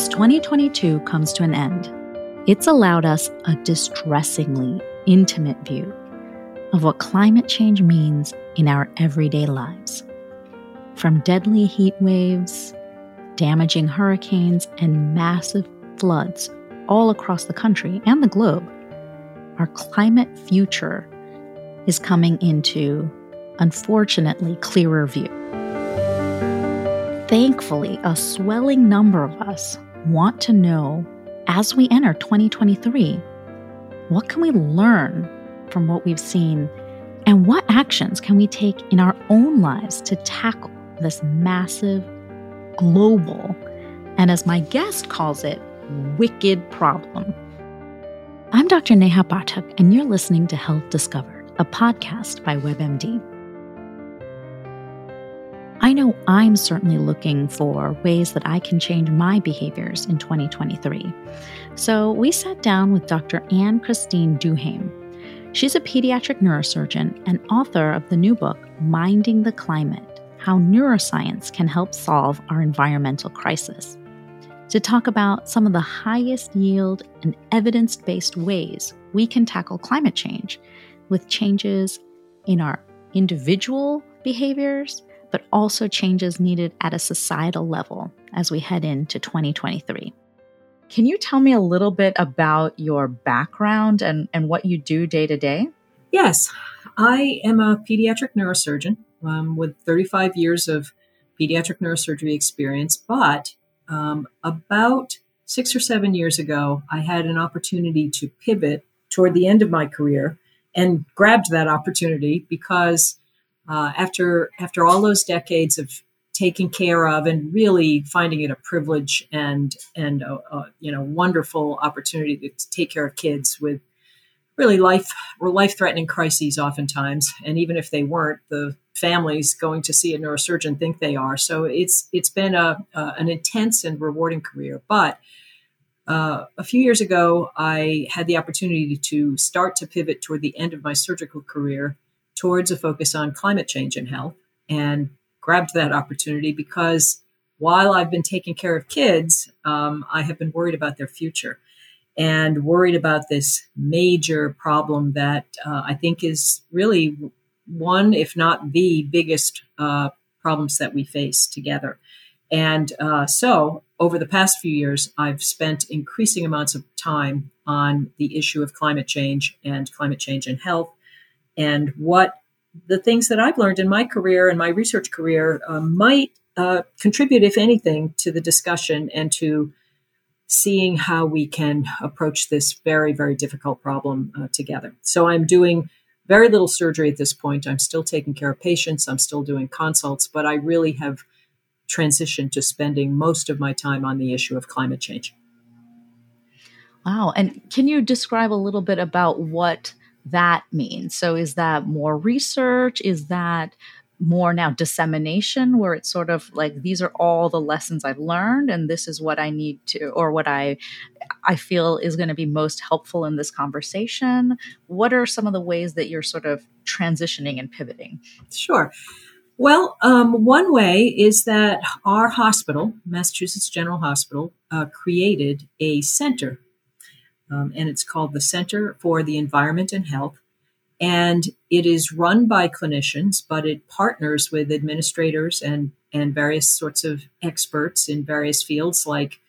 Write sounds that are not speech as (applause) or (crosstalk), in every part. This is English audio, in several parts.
As 2022 comes to an end, it's allowed us a distressingly intimate view of what climate change means in our everyday lives. From deadly heat waves, damaging hurricanes, and massive floods all across the country and the globe, our climate future is coming into, unfortunately, clearer view. Thankfully, a swelling number of us want to know as we enter 2023 what can we learn from what we've seen and what actions can we take in our own lives to tackle this massive, global, and as my guest calls it, wicked problem. I'm Dr. Neha Pathak, and you're listening to Health Discovered, a podcast by WebMD. I know I'm certainly looking for ways that I can change my behaviors in 2023. So we sat down with Dr. Ann-Christine Duhaime. She's a pediatric neurosurgeon and author of the new book, Minding the Climate How Neuroscience Can Help Solve Our Environmental Crisis, to talk about some of the highest yield and evidence based ways we can tackle climate change with changes in our individual behaviors but also changes needed at a societal level as we head into 2023. Can you tell me a little bit about your background and, and what you do day to day? Yes, I am a pediatric neurosurgeon um, with 35 years of pediatric neurosurgery experience, but um, about six or seven years ago, I had an opportunity to pivot toward the end of my career and grabbed that opportunity because uh, after after all those decades of taking care of and really finding it a privilege and and a, a you know wonderful opportunity to take care of kids with really life or life threatening crises oftentimes. And even if they weren't the families going to see a neurosurgeon think they are. So it's it's been a, a an intense and rewarding career. But uh, a few years ago, I had the opportunity to start to pivot toward the end of my surgical career towards a focus on climate change and health and grabbed that opportunity because while I've been taking care of kids, um, I have been worried about their future and worried about this major problem that uh, I think is really one, if not the biggest uh, problems that we face together. And uh, so, over the past few years, I've spent increasing amounts of time on the issue of climate change and climate change and health and what the things that I've learned in my career and my research career um, might uh, contribute, if anything, to the discussion and to seeing how we can approach this very, very difficult problem uh, together. So I'm doing very little surgery at this point. I'm still taking care of patients, I'm still doing consults, but I really have transitioned to spending most of my time on the issue of climate change. Wow. And can you describe a little bit about what that means. So, is that more research? Is that more now dissemination where it's sort of like these are all the lessons I've learned and this is what I need to or what I I feel is going to be most helpful in this conversation. What are some of the ways that you're sort of transitioning and pivoting? Sure. Well, um, one way is that our hospital, Massachusetts General Hospital, uh, created a center um, and it's called the Center for the Environment and Health. And it is run by clinicians, but it partners with administrators and, and various sorts of experts in various fields like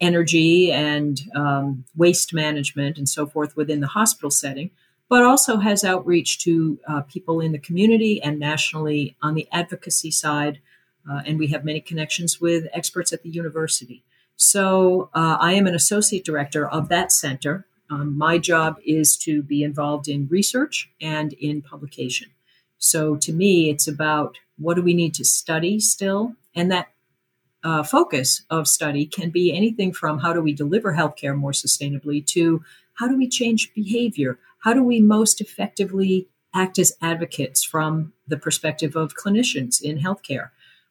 energy and um, waste management and so forth within the hospital setting, but also has outreach to uh, people in the community and nationally on the advocacy side. Uh, and we have many connections with experts at the university. So uh, I am an associate director of that center. Um, my job is to be involved in research and in publication. So to me, it's about what do we need to study still? And that uh, focus of study can be anything from how do we deliver healthcare more sustainably to how do we change behavior? How do we most effectively act as advocates from the perspective of clinicians in healthcare?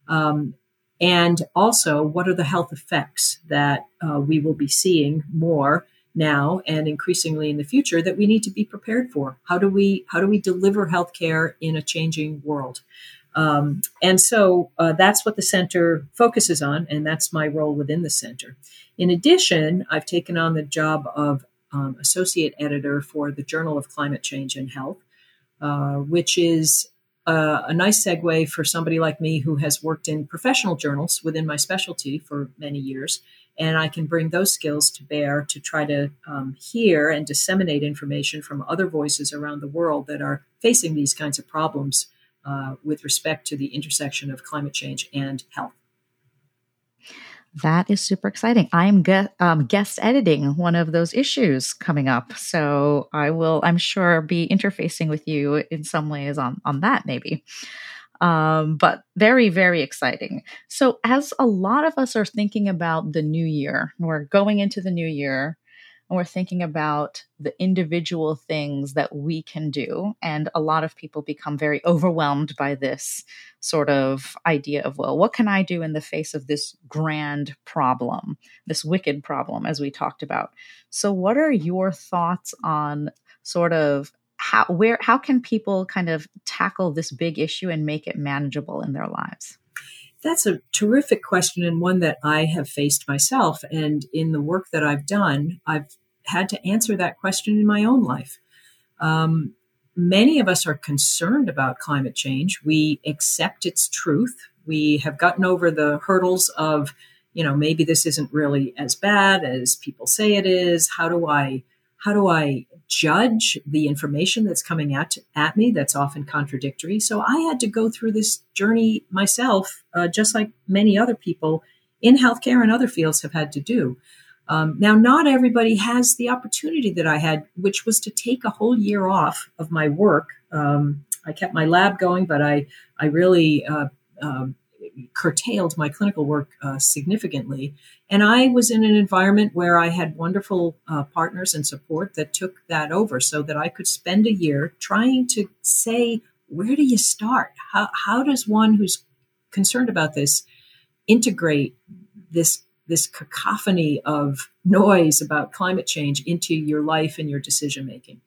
Um, and also, what are the health effects that uh, we will be seeing more now and increasingly in the future that we need to be prepared for? How do we how do we deliver healthcare in a changing world? Um, and so uh, that's what the center focuses on, and that's my role within the center. In addition, I've taken on the job of um, associate editor for the Journal of Climate Change and Health, uh, which is uh, a nice segue for somebody like me who has worked in professional journals within my specialty for many years. And I can bring those skills to bear to try to um, hear and disseminate information from other voices around the world that are facing these kinds of problems uh, with respect to the intersection of climate change and health. That is super exciting. I'm ge- um, guest editing one of those issues coming up, so I will, I'm sure, be interfacing with you in some ways on on that maybe. Um, but very, very exciting. So, as a lot of us are thinking about the new year, we're going into the new year, and we're thinking about the individual things that we can do. And a lot of people become very overwhelmed by this sort of idea of, well, what can I do in the face of this grand problem, this wicked problem, as we talked about? So, what are your thoughts on sort of how where how can people kind of tackle this big issue and make it manageable in their lives that's a terrific question and one that I have faced myself. And in the work that I've done, I've had to answer that question in my own life. Um, many of us are concerned about climate change. We accept its truth. We have gotten over the hurdles of, you know, maybe this isn't really as bad as people say it is. How do I how do I judge the information that's coming at, at me that's often contradictory? So I had to go through this journey myself, uh, just like many other people in healthcare and other fields have had to do. Um, now, not everybody has the opportunity that I had, which was to take a whole year off of my work. Um, I kept my lab going, but I I really uh, uh, curtailed my clinical work uh, significantly. And I was in an environment where I had wonderful uh, partners and support that took that over so that I could spend a year trying to say, where do you start? How, how does one who's concerned about this integrate this this cacophony of noise about climate change into your life and your decision making.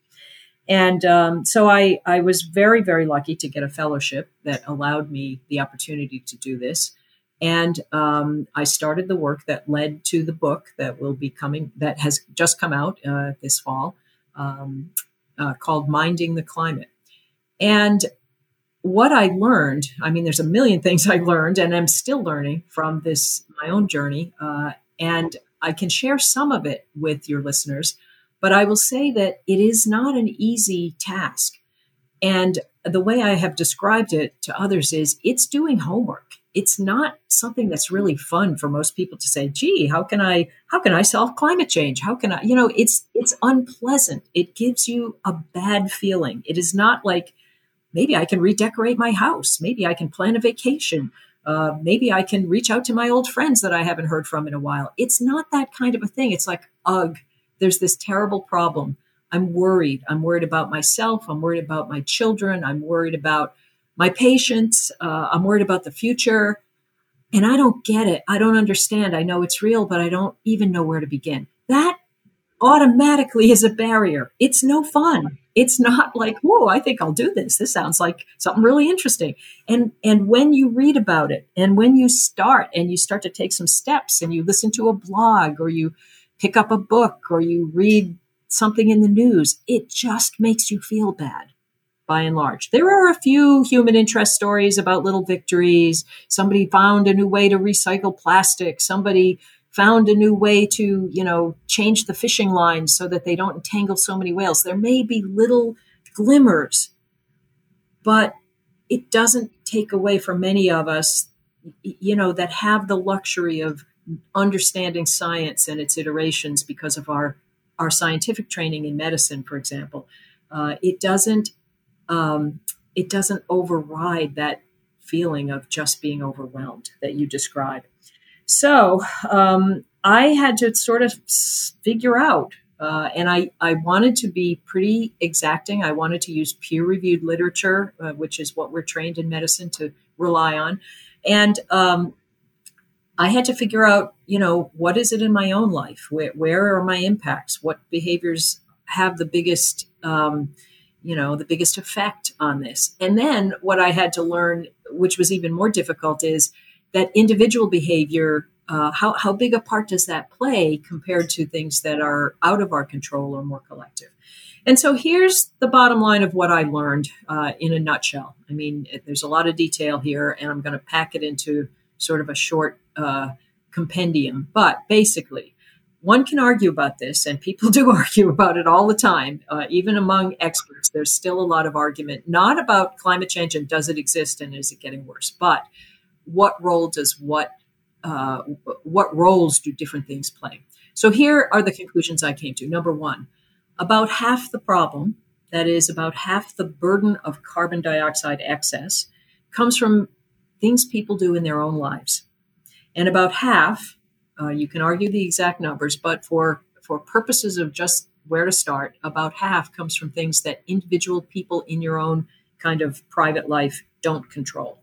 And um, so I, I was very, very lucky to get a fellowship that allowed me the opportunity to do this. And um, I started the work that led to the book that will be coming, that has just come out uh, this fall, um, uh, called Minding the Climate. And what I learned, I mean, there's a million things I learned and I'm still learning from this, my own journey. Uh, and I can share some of it with your listeners. But I will say that it is not an easy task. And the way I have described it to others is it's doing homework. It's not something that's really fun for most people to say, gee, how can I how can I solve climate change? How can I, you know, it's it's unpleasant. It gives you a bad feeling. It is not like maybe I can redecorate my house. Maybe I can plan a vacation. Uh, maybe I can reach out to my old friends that I haven't heard from in a while. It's not that kind of a thing. It's like, ugh, there's this terrible problem. I'm worried. I'm worried about myself. I'm worried about my children. I'm worried about my patients. Uh, I'm worried about the future. And I don't get it. I don't understand. I know it's real, but I don't even know where to begin. That automatically is a barrier. It's no fun. It's not (laughs) like, whoa, I think I'll do this. This sounds like something really interesting. And and when you read about it and when you start and you start to take some steps and you listen to a blog or you pick up a book or you read something in the news, it just makes you feel bad by and large. There are a few human interest stories about little victories. Somebody found a new way to recycle plastic. Somebody found a new way to, you know, change the fishing lines so that they don't entangle so many whales. There may be little glimmers, but it doesn't take away from many of us, you know, that have the luxury of understanding science and its iterations because of our our scientific training in medicine, for example. Uh, it doesn't um, it doesn't override that feeling of just being overwhelmed that you describe. So um, I had to sort of figure out, uh, and I, I wanted to be pretty exacting. I wanted to use peer reviewed literature, uh, which is what we're trained in medicine to rely on. And um, I had to figure out, you know, what is it in my own life? Where, where are my impacts? What behaviors have the biggest, um, you know, the biggest effect on this? And then what I had to learn which was even more difficult, is that individual behavior. Uh, how how big a part does that play compared to things that are out of our control or more collective? And so here's the bottom line of what I learned uh, in a nutshell. I mean, there's a lot of detail here, and I'm going to pack it into sort of a short uh, compendium. But basically, one can argue about this, and people (laughs) do argue about it all the time, uh, even among experts. There's still a lot of argument, not about climate change and does it exist and is it getting worse, but what role does what uh, what roles do different things play? So here are the conclusions I came to. Number one, about half the problem, that is, about half the burden of carbon dioxide excess, comes from things people do in their own lives. And about half, uh, you can argue the exact numbers, but for, for purposes of just where to start, about half comes from things that individual people in your own kind of private life don't control.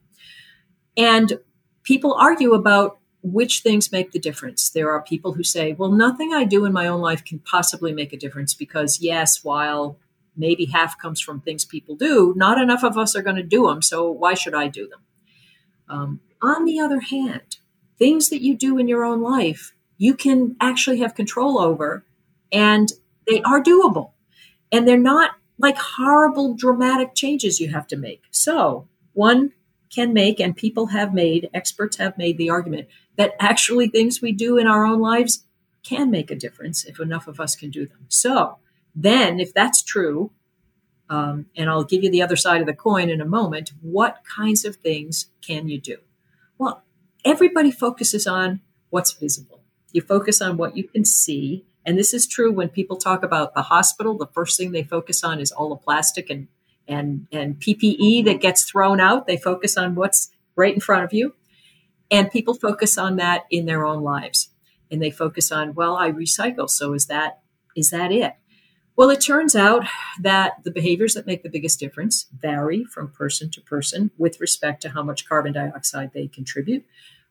And people argue about which things make the difference. There are people who say, well, nothing I do in my own life can possibly make a difference because, yes, while maybe half comes from things people do, not enough of us are going to do them. So why should I do them? Um, on the other hand, things that you do in your own life, you can actually have control over, and they are doable. And they're not like horrible, dramatic changes you have to make. So, one can make, and people have made, experts have made the argument that actually things we do in our own lives can make a difference if enough of us can do them. So, then if that's true, um, and I'll give you the other side of the coin in a moment, what kinds of things can you do? Well, everybody focuses on what's visible. You focus on what you can see. And this is true when people talk about the hospital. The first thing they focus on is all the plastic and, and, and PPE that gets thrown out. They focus on what's right in front of you. And people focus on that in their own lives. And they focus on, well, I recycle. So is that, is that it? Well, it turns out that the behaviors that make the biggest difference vary from person to person with respect to how much carbon dioxide they contribute.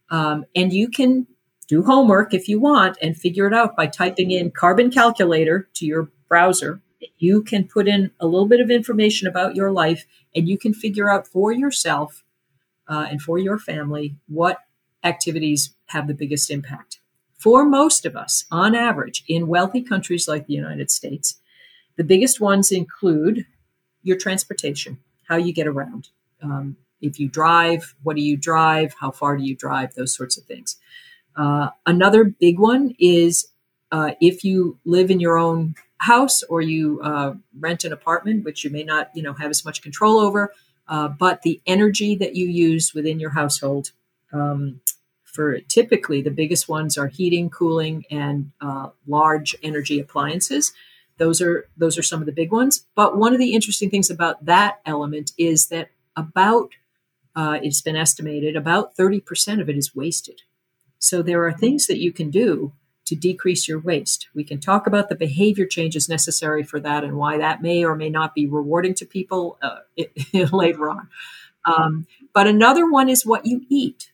Um, and you can do homework if you want and figure it out by typing in carbon calculator to your browser. You can put in a little bit of information about your life and you can figure out for yourself uh, and for your family what activities have the biggest impact. For most of us, on average, in wealthy countries like the United States, the biggest ones include your transportation, how you get around. Um, if you drive, what do you drive? How far do you drive? Those sorts of things. Uh, another big one is uh, if you live in your own house or you uh, rent an apartment, which you may not, you know, have as much control over, uh, but the energy that you use within your household. Um, for typically the biggest ones are heating, cooling, and uh, large energy appliances. Those are those are some of the big ones. But one of the interesting things about that element is that about uh, it's been estimated about 30% of it is wasted. So there are things that you can do to decrease your waste. We can talk about the behavior changes necessary for that and why that may or may not be rewarding to people uh, (laughs) later on. Um, but another one is what you eat.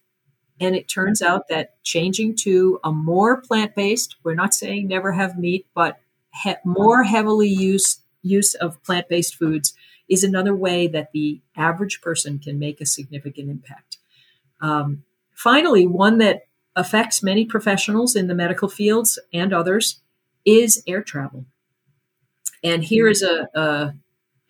And it turns out that changing to a more plant based, we're not saying never have meat, but he- more heavily use, use of plant based foods is another way that the average person can make a significant impact. Um, finally, one that affects many professionals in the medical fields and others is air travel. And here is a, a,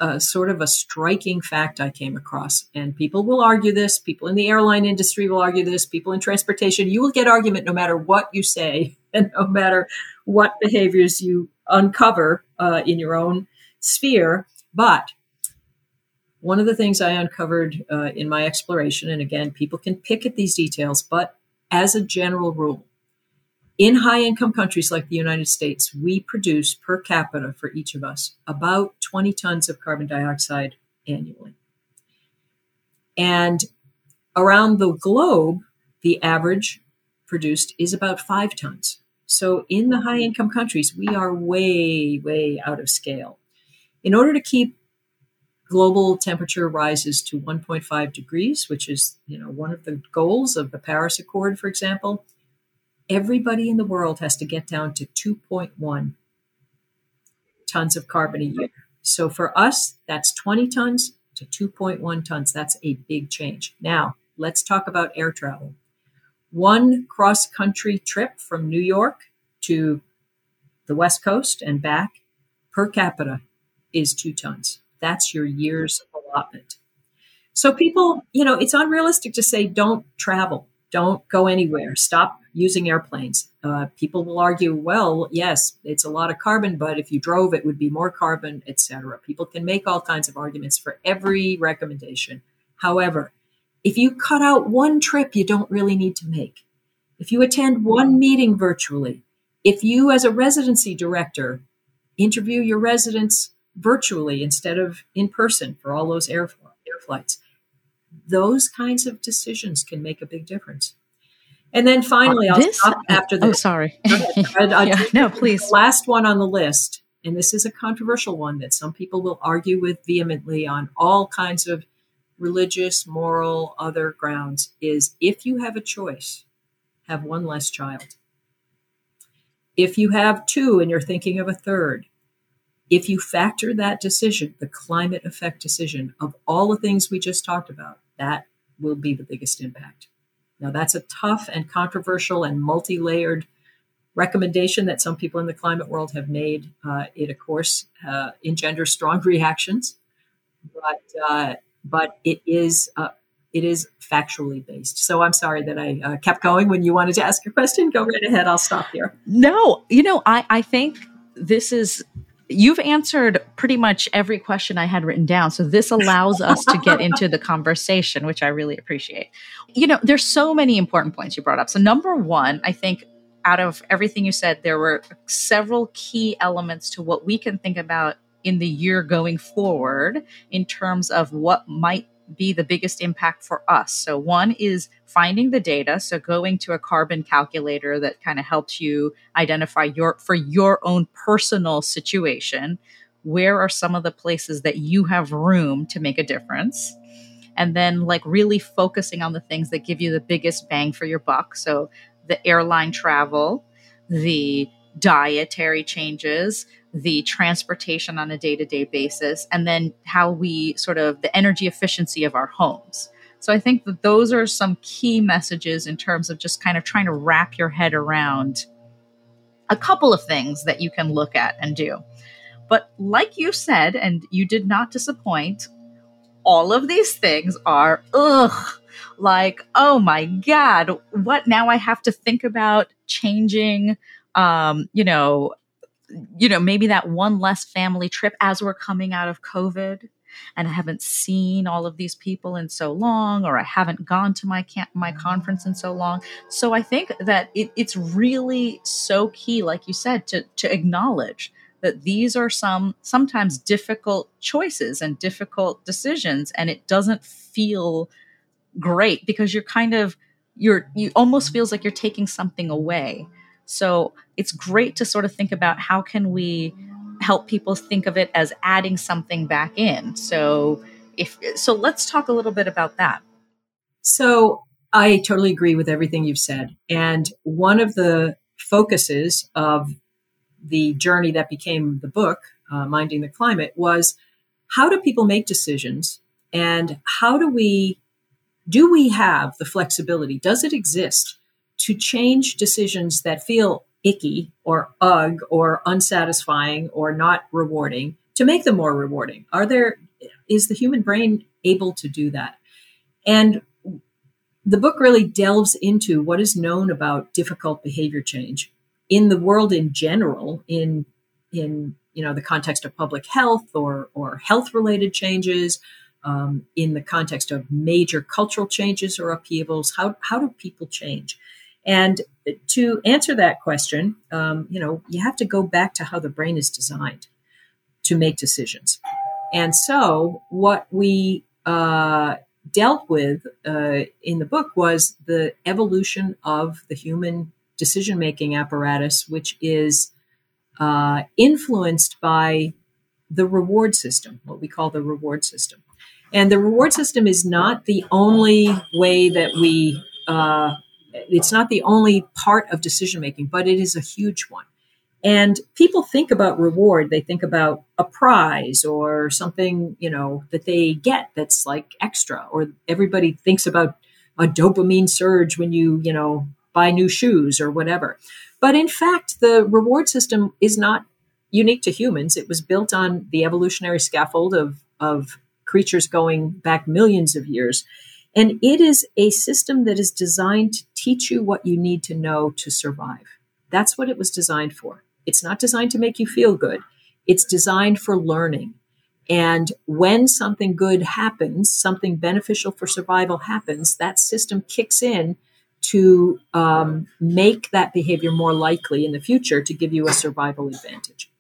a, sort of a striking fact I came across. And people will argue this, people in the airline industry will argue this, people in transportation, you will get argument no matter what you say (laughs) and no matter what behaviors you uncover uh, in your own sphere. But one of the things I uncovered uh, in my exploration, and again, people can pick at these details, but as a general rule, in high income countries like the United States, we produce per capita for each of us about 20 tons of carbon dioxide annually. And around the globe, the average produced is about five tons. So in the high income countries, we are way, way out of scale. In order to keep global temperature rises to 1.5 degrees, which is, you know, one of the goals of the Paris Accord, for example, everybody in the world has to get down to 2.1 tons of carbon a year. So for us, that's 20 tons. to 2.1 tons. That's a big change. Now, let's talk about air travel. One cross country trip from New York to the West Coast and back per capita is two tons. That's your year's allotment. So people, you know, it's unrealistic to say don't travel, don't go anywhere, stop using airplanes. Uh, people will argue, well, yes, it's a lot of carbon, but if you drove, it would be more carbon, etc. People can make all kinds of arguments for every recommendation. However, if you cut out one trip you don't really need to make, if you attend one meeting virtually, if you, as a residency director, interview your residents virtually instead of in person for all those air, air flights, those kinds of decisions can make a big difference. And then finally, I'll this, stop after this. Oh, sorry. (laughs) (laughs) yeah, no, please. last one on the list, and this is a controversial one that some people will argue with vehemently on all kinds of religious, moral, other grounds, is if you have a choice, have one less child. If you have two and you're thinking of a third, if you factor that decision, the climate effect decision of all the things we just talked about, that will be the biggest impact. Now, that's a tough and controversial and multi layered recommendation that some people in the climate world have made. Uh, it, of course, uh, engenders strong (laughs) reactions, but, uh, but it is. Uh, it is factually based. So I'm sorry that I uh, kept going when you wanted to ask your question. Go right ahead. I'll stop here. No, you know, I, I think this is you've answered pretty much every question I had written down. So this allows us to get into the conversation, which I really appreciate. You know, there's so many important points you brought up. So number one, I think out of everything you said, there were several key elements to what we can think about in the year going forward in terms of what might be the biggest impact for us. So, one is finding the data. So, going to a carbon calculator that kind of helps you identify your, for your own personal situation, where are some of the places that you have room to make a difference? And then, like, really focusing on the things that give you the biggest bang for your buck. So, the airline travel, the dietary changes, the transportation on a day to day basis, and then how we sort of the energy efficiency of our homes. So I think that those are some key messages in terms of just kind of trying to wrap your head around a couple of things that you can look at and do. But like you said, and you did not disappoint, all of these things are ugh like oh my god what now i have to think about changing um, you know, you know, maybe that one less family trip as we're coming out of COVID and I haven't seen all of these people in so long, or I haven't gone to my camp, my conference in so long. So I think that it, it's really so key, like you said, to to acknowledge that these are some sometimes difficult choices and difficult decisions, and it doesn't feel great because you're kind of you're you almost feels like you're taking something away so it's great to sort of think about how can we help people think of it as adding something back in. So if so let's talk a little bit about that. So I totally agree with everything you've said. And one of the focuses of the journey that became the book, uh, Minding the Climate, was how do people make decisions and how do we do we have the flexibility? Does it exist to change decisions that feel icky or ugh or unsatisfying or not rewarding to make them more rewarding? Are there is the human brain able to do that? And the book really delves into what is known about difficult behavior change in the world in general, in in you know the context of public health or or health related changes, um, in the context of major cultural changes or upheavals. How how do people change? And to answer that question, um, you know, you have to go back to how the brain is designed to make decisions. And so, what we uh, dealt with uh, in the book was the evolution of the human decision making apparatus, which is uh, influenced by the reward system, what we call the reward system. And the reward system is not the only way that we uh, it's not the only part of decision making, but it is a huge one. And people think about reward. They think about a prize or something, you know, that they get that's like extra. Or everybody thinks about a dopamine surge when you, you know, buy new shoes or whatever. But in fact, the reward system is not unique to humans. It was built on the evolutionary scaffold of, of creatures going back millions of years. And it is a system that is designed to teach you what you need to know to survive. That's what it was designed for. It's not designed to make you feel good. It's designed for learning. And when something good happens, something beneficial for survival happens, that system kicks in to um, make that behavior more likely in the future to give you a survival advantage.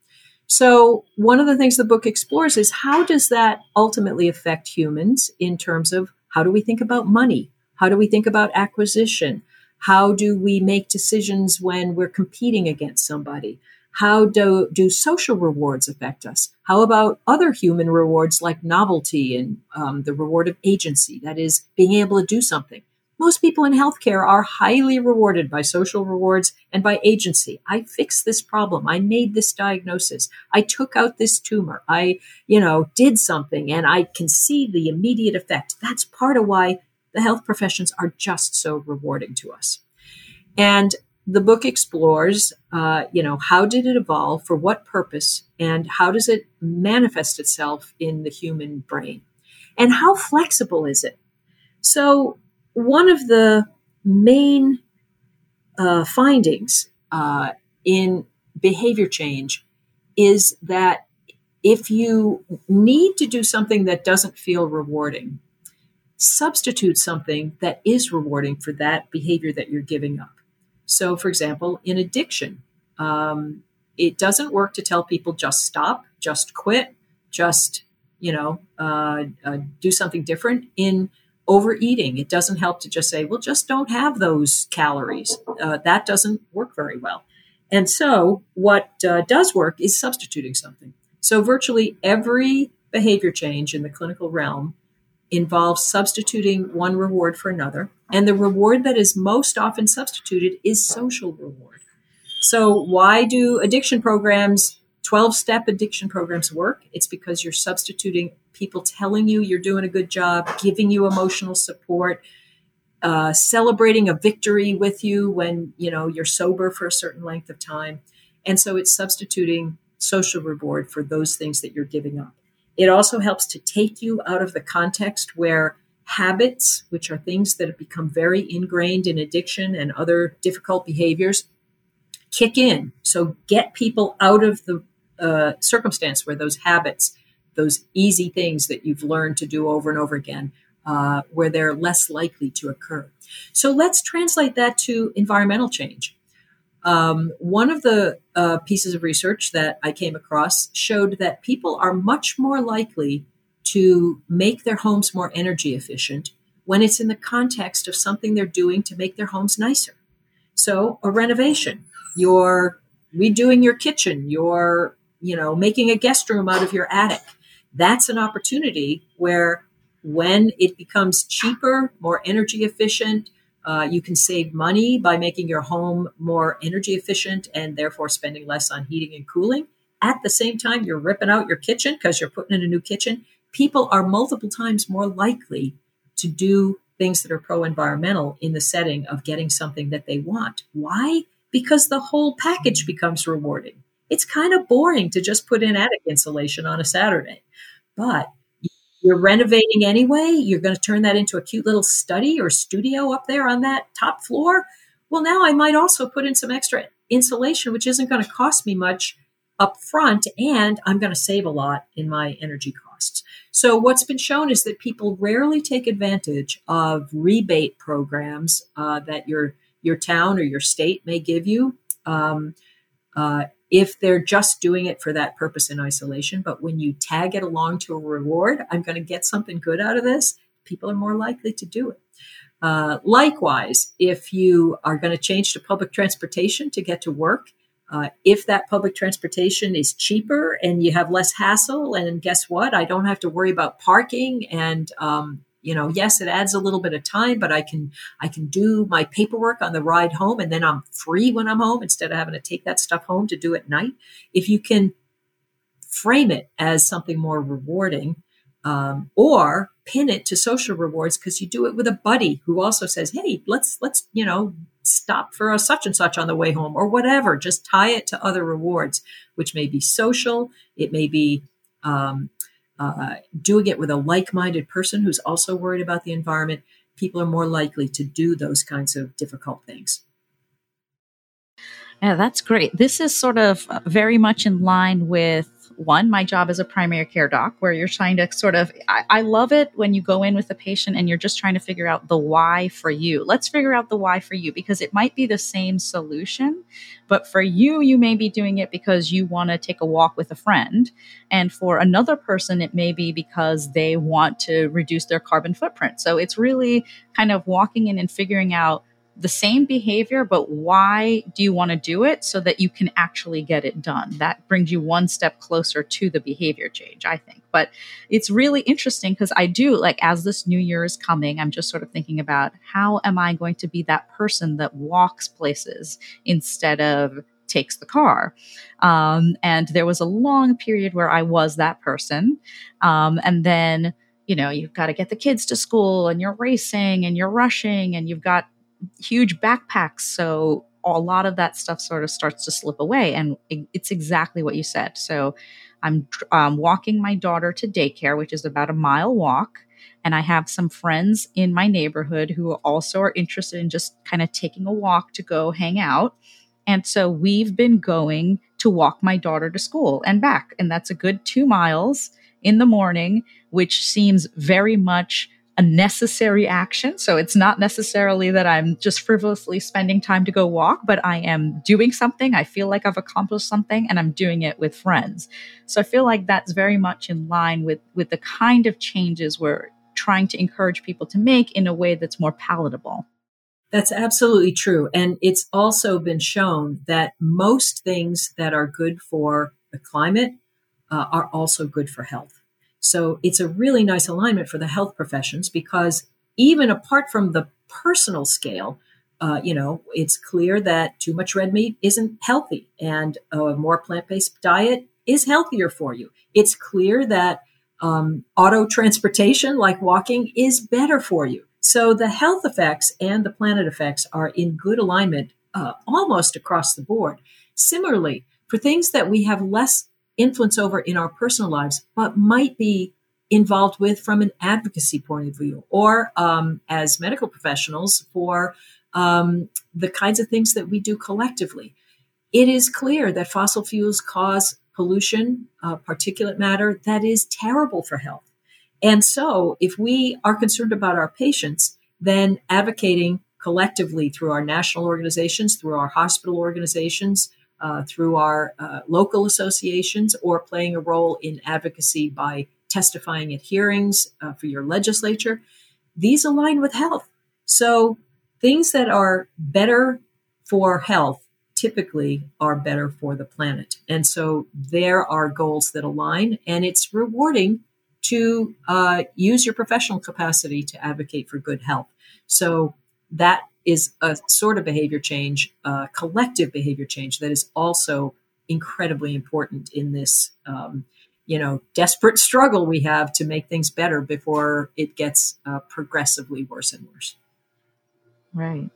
So, one of the things the book explores is how does that ultimately affect humans in terms of how do we think about money? How do we think about acquisition? How do we make decisions when we're competing against somebody? How do, do social rewards affect us? How about other human rewards like novelty and um, the reward of agency? That is, being able to do something. Most people in healthcare are highly rewarded by social rewards and by agency. I fixed this problem. I made this diagnosis. I took out this tumor. I, you know, did something and I can see the immediate effect. That's part of why the health professions are just so rewarding to us. And the book explores, uh, you know, how did it evolve, for what purpose, and how does it manifest itself in the human brain, and how flexible is it? So, one of the main uh, findings uh, in behavior change is that if you need to do something that doesn't feel rewarding, substitute something that is rewarding for that behavior that you're giving up. So, for example, in addiction, um, it doesn't work to tell people just stop, just quit, just you know uh, uh, do something different. In overeating, it doesn't help to just say, "Well, just don't have those calories." Uh, that doesn't work very well. And so, what uh, does work is substituting something. So, virtually every behavior change in the clinical realm involves substituting one reward for another. And the reward that is most often substituted is social reward. So, why do addiction programs, 12 step addiction programs work? It's because you're substituting people telling you you're doing a good job, giving you emotional support. Uh, celebrating a victory with you when you know you're sober for a certain length of time and so it's substituting social reward for those things that you're giving up it also helps to take you out of the context where habits, which are things that have become very ingrained in addiction and other difficult behaviors, kick in. So get people out of the uh, circumstance where those habits, those easy things that you've learned to do over and over again, uh, where they're less likely to occur. So let's translate that to environmental change. Um, one of the uh, pieces of research that I came across showed that people are much more likely to make their homes more energy efficient when it's in the context of something they're doing to make their homes nicer. So, a renovation, you're redoing your kitchen, you're, you know, making a guest room out of your attic. That's an opportunity where when it becomes cheaper, more energy efficient, uh, you can save money by making your home more energy efficient and therefore spending less on heating and cooling. At the same time, you're ripping out your kitchen because you're putting in a new kitchen. People are multiple times more likely to do things that are pro environmental in the setting of getting something that they want. Why? Because the whole package becomes rewarding. It's kind of boring to just put in attic insulation on a Saturday. But you're renovating anyway. You're going to turn that into a cute little study or studio up there on that top floor. Well, now I might also put in some extra insulation, which isn't going to cost me much up front, and I'm going to save a lot in my energy costs. So, what's been shown is that people rarely take advantage of rebate programs uh, that your your town or your state may give you. Um, uh, if they're just doing it for that purpose in isolation. But when you tag it along to a reward, I'm going to get something good out of this, people are more likely to do it. Uh, likewise, if you are going to change to public transportation to get to work, uh, if that public transportation is cheaper and you have less hassle, and guess what? I don't have to worry about parking and um, you know, yes, it adds a little bit of time, but I can I can do my paperwork on the ride home and then I'm free when I'm home instead of having to take that stuff home to do at night. If you can frame it as something more rewarding, um, or pin it to social rewards because you do it with a buddy who also says, "Hey, let's let's you know stop for a such and such on the way home or whatever." Just tie it to other rewards, which may be social. It may be um, uh, doing it with a like-minded person who's also worried about the environment. People are more likely to do those kinds of difficult things. Yeah, that's great. This is sort of very much in line with one, my job as a primary care doc, where you're trying to sort of, I, I, love it when you go in with a patient and you're just trying to figure out the why for you. Let's figure out the why for you because it might be the same solution, but for you, you may be doing it because you want to take a walk with a friend. And for another person, it may be because they want to reduce their carbon footprint. So it's really kind of walking in and figuring out the same behavior, but why do you want to do it so that you can actually get it done? That brings you one step closer to the behavior change, I think. But it's really interesting because I do, like, as this new year is coming, I'm just sort of thinking about how am I going to be that person that walks places instead of takes the car. Um, and there was a long period where I was that person. Um, and then, you know, you've got to get the kids to school and you're racing and you're rushing and you've got huge backpacks. So a lot of that stuff sort of starts to slip away. And it's exactly what you said. So I'm um, walking my daughter to daycare, which is about a mile walk. And I have some friends in my neighborhood who also are interested in just kind of taking a walk to go hang out. And so we've been going to walk my daughter to school and back. And that's a good two miles in the morning, which seems very much a necessary action. So it's not necessarily that I'm just frivolously spending time to go walk, but I am doing something. I feel like I've accomplished something and I'm doing it with friends. So I feel like that's very much in line with, with the kind of changes we're trying to encourage people to make in a way that's more palatable. That's absolutely true. And it's also been shown that most things that are good for the climate uh, are also good for health. So it's a really nice alignment for the health professions because even apart from the personal scale, uh, you know, it's clear that too much red meat isn't healthy and a more plant based diet is healthier for you. It's clear that um, auto transportation, like walking, is better for you. So the health effects and the planet effects are in good alignment uh, almost across the board. Similarly, for things that we have less influence over in our personal lives, but might be involved with from an advocacy point of view or um, as medical professionals for um, the kinds of things that we do collectively. It is clear that fossil fuels cause pollution, uh, particulate matter that is terrible for health. And so, if we are concerned about our patients, then advocating collectively through our national organizations, through our hospital organizations, uh, through our uh, local associations or playing a role in advocacy by testifying at hearings uh, for your legislature. These align with health. So things that are better for health typically are better for the planet. And so there are goals that align, and it's rewarding to uh, use your professional capacity to advocate for good health. So that is a sort of behavior change, uh, collective behavior change that is also incredibly important in this, um, you know, desperate (laughs) struggle we have to make things better before it gets uh, progressively worse and worse. Right.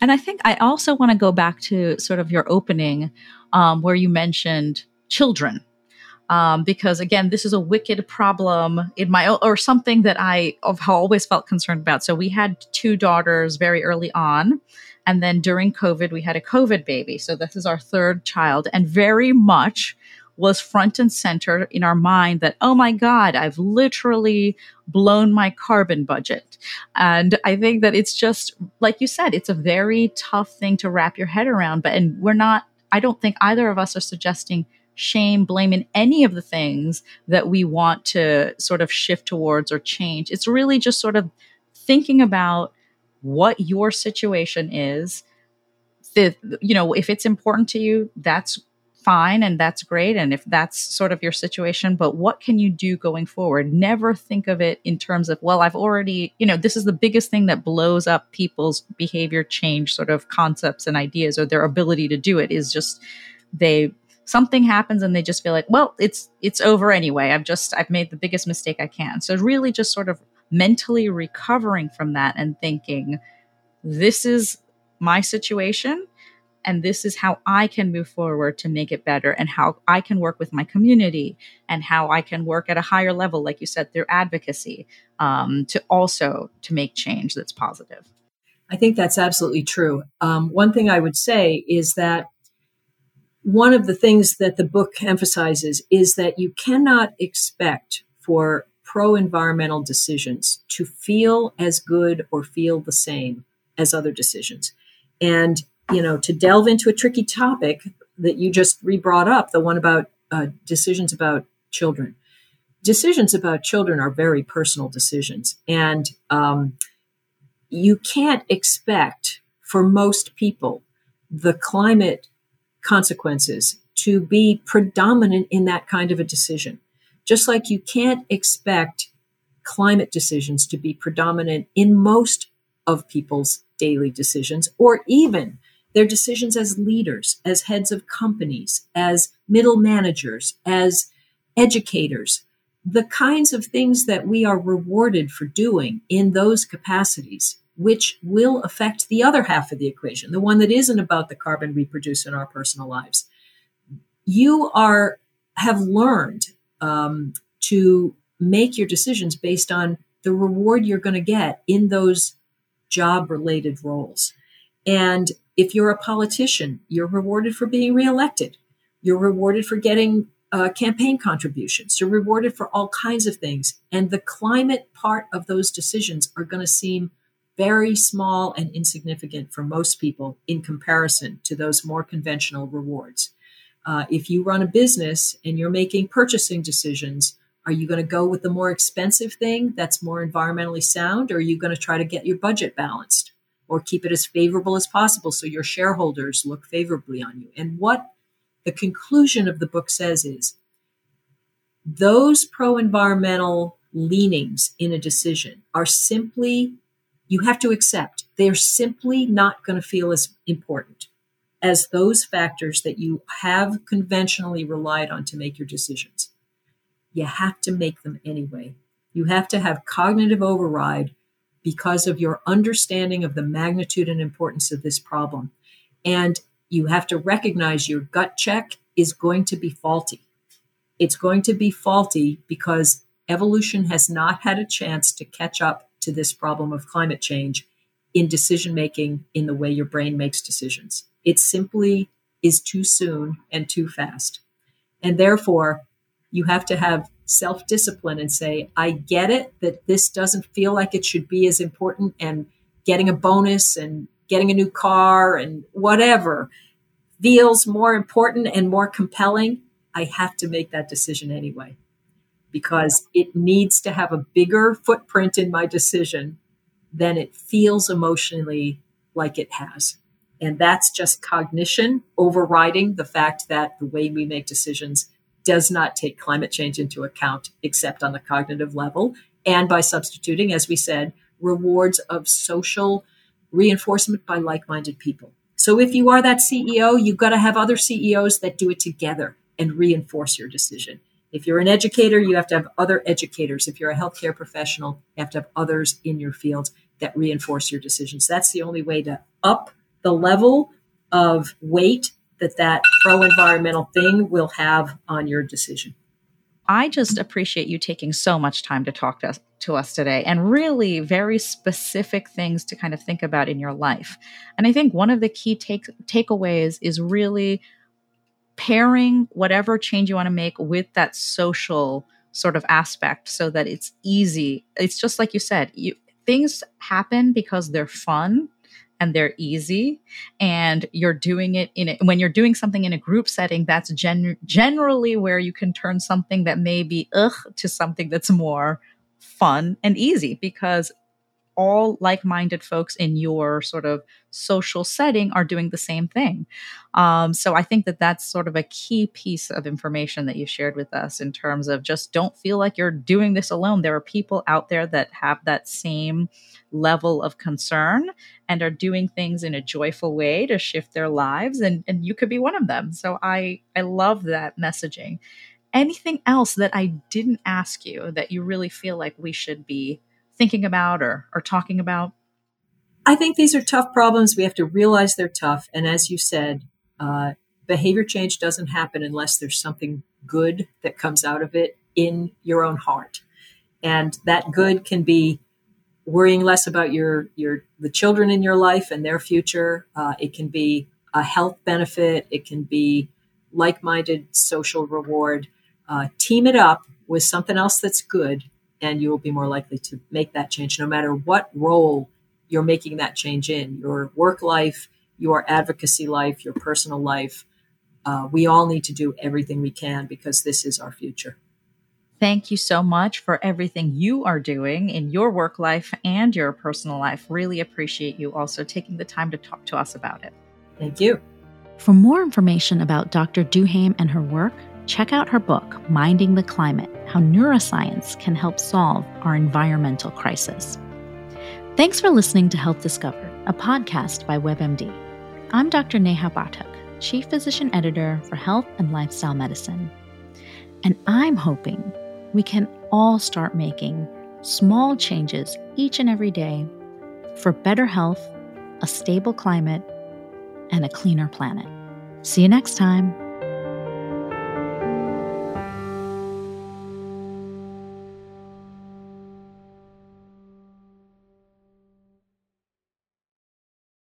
And I think I also want to go back to sort of your opening um, where you mentioned children um, because again, this is a wicked problem in my or something that I have always felt concerned about. So we had two daughters very early on, and then during COVID, we had a COVID baby. So this is our third child, and very much was front and center in our mind that, oh my God, I've literally blown my carbon budget. And I think that it's just, like you said, it's a very tough thing to wrap your head around. But, and we're not, I don't think either of us are suggesting shame, blame any of the things that we want to sort of shift towards or change. It's really just sort of thinking about what your situation is. The, you know, if it's important to you, that's fine and that's great and if that's sort of your situation but what can you do going forward never think of it in terms of well i've already you know this is the biggest thing that blows up people's behavior change sort of concepts and ideas or their ability to do it is just they something happens and they just feel like well it's it's over anyway i've just i've made the biggest mistake i can so really just sort of mentally recovering from that and thinking this is my situation and this is how I can move forward to make it better and how I can work with my community and how I can work at a higher level, like you said, through advocacy um, to also to make change that's positive. I think that's absolutely true. Um, one thing I would say is that one of the things that the book emphasizes is that you cannot expect for pro environmental decisions to feel as good or feel the same as other decisions. And you know, to delve into a tricky topic that you just re brought up, the one about uh, decisions about children. Decisions about children are very personal decisions. And um, you can't expect for most people the climate consequences to be predominant in that kind of a decision. Just like you can't expect climate decisions to be predominant in most of people's daily decisions or even their decisions as leaders, as heads of companies, as middle managers, as educators, the kinds of things that we are rewarded for doing in those capacities, which will affect the other half of the equation, the one that isn't about the carbon we produce in our personal lives. You are have learned um, to make your decisions based on the reward you're going to get in those job related roles. And if you're a politician, you're rewarded for being reelected. You're rewarded for getting uh, campaign contributions. You're rewarded for all kinds of things. And the climate part of those decisions are going to seem very small and insignificant for most people in comparison to those more conventional rewards. Uh, if you run a business and you're making purchasing decisions, are you going to go with the more expensive thing that's more environmentally sound, or are you going to try to get your budget balanced? or keep it as favorable as possible so your shareholders look favorably on you. And what the conclusion of the book says is those pro environmental leanings in a decision are simply, you have to accept, they're simply not going to feel as important as those factors that you have conventionally relied on to make your decisions. You have to make them anyway. You have to have cognitive override because of your understanding of the magnitude and importance of this problem. And you have to recognize your gut check is going to be faulty. It's going to be faulty because evolution has not had a chance to catch up to this problem of climate change in decision making in the way your brain makes decisions. It simply is too soon and too fast. And therefore, you have to have self discipline and say, I get it that this doesn't feel like it should be as important, and getting a bonus and getting a new car and whatever feels more important and more compelling. I have to make that decision anyway because it needs to have a bigger footprint in my decision than it feels emotionally like it has. And that's just cognition overriding the fact that the way we make decisions does not take climate change into account except on the cognitive level. And by substituting, as we said, rewards of social reinforcement by like minded people. So if you are that CEO, you've got to have other CEOs that do it together and reinforce your decision. If you're an educator, you have to have other educators. If you're a healthcare professional, you have to have others in your field that reinforce your decisions. That's the only way to up the level of weight that that pro environmental thing will have on your decision. I just appreciate you taking so much time to talk to us, to us today and really very specific things to kind of think about in your life. And I think one of the key take, takeaways is really pairing whatever change you want to make with that social sort of aspect so that it's easy. It's just like you said, you, things happen because they're fun and they're easy and you're doing it in a, when you're doing something in a group setting that's gen- generally where you can turn something that may be ugh to something that's more fun and easy because all like minded folks in your sort of social setting are doing the same thing. Um, so I think that that's sort of a key piece of information that you shared with us in terms of just don't feel like you're doing this alone. There are people out there that have that same level of concern and are doing things in a joyful way to shift their lives and, and you could be one of them so i i love that messaging anything else that i didn't ask you that you really feel like we should be thinking about or or talking about i think these are tough problems we have to realize they're tough and as you said uh, behavior change doesn't happen unless there's something good that comes out of it in your own heart and that good can be worrying less about your your the children in your life and their future. Uh, it can be a health benefit. It can be like-minded social reward. Uh, team it up with something else that's good, and you will be more likely to make that change, no matter what role you're making that change in your work life, your advocacy life, your personal life. Uh, we all need to do everything we can because this is our future. Thank you so much for everything you are doing in your work life and your personal life. Really appreciate you also taking the time to talk to us about it. Thank you. For more information about Dr. Duhaime and her work, check out her book, Minding the Climate How Neuroscience Can Help Solve Our Environmental Crisis. Thanks for listening to Health Discovered, a podcast by WebMD. I'm Dr. Neha Pathak, Chief Physician Editor for Health and Lifestyle Medicine. And I'm hoping we can all start making small changes each and every day for better health, a stable climate, and a cleaner planet. See you next time.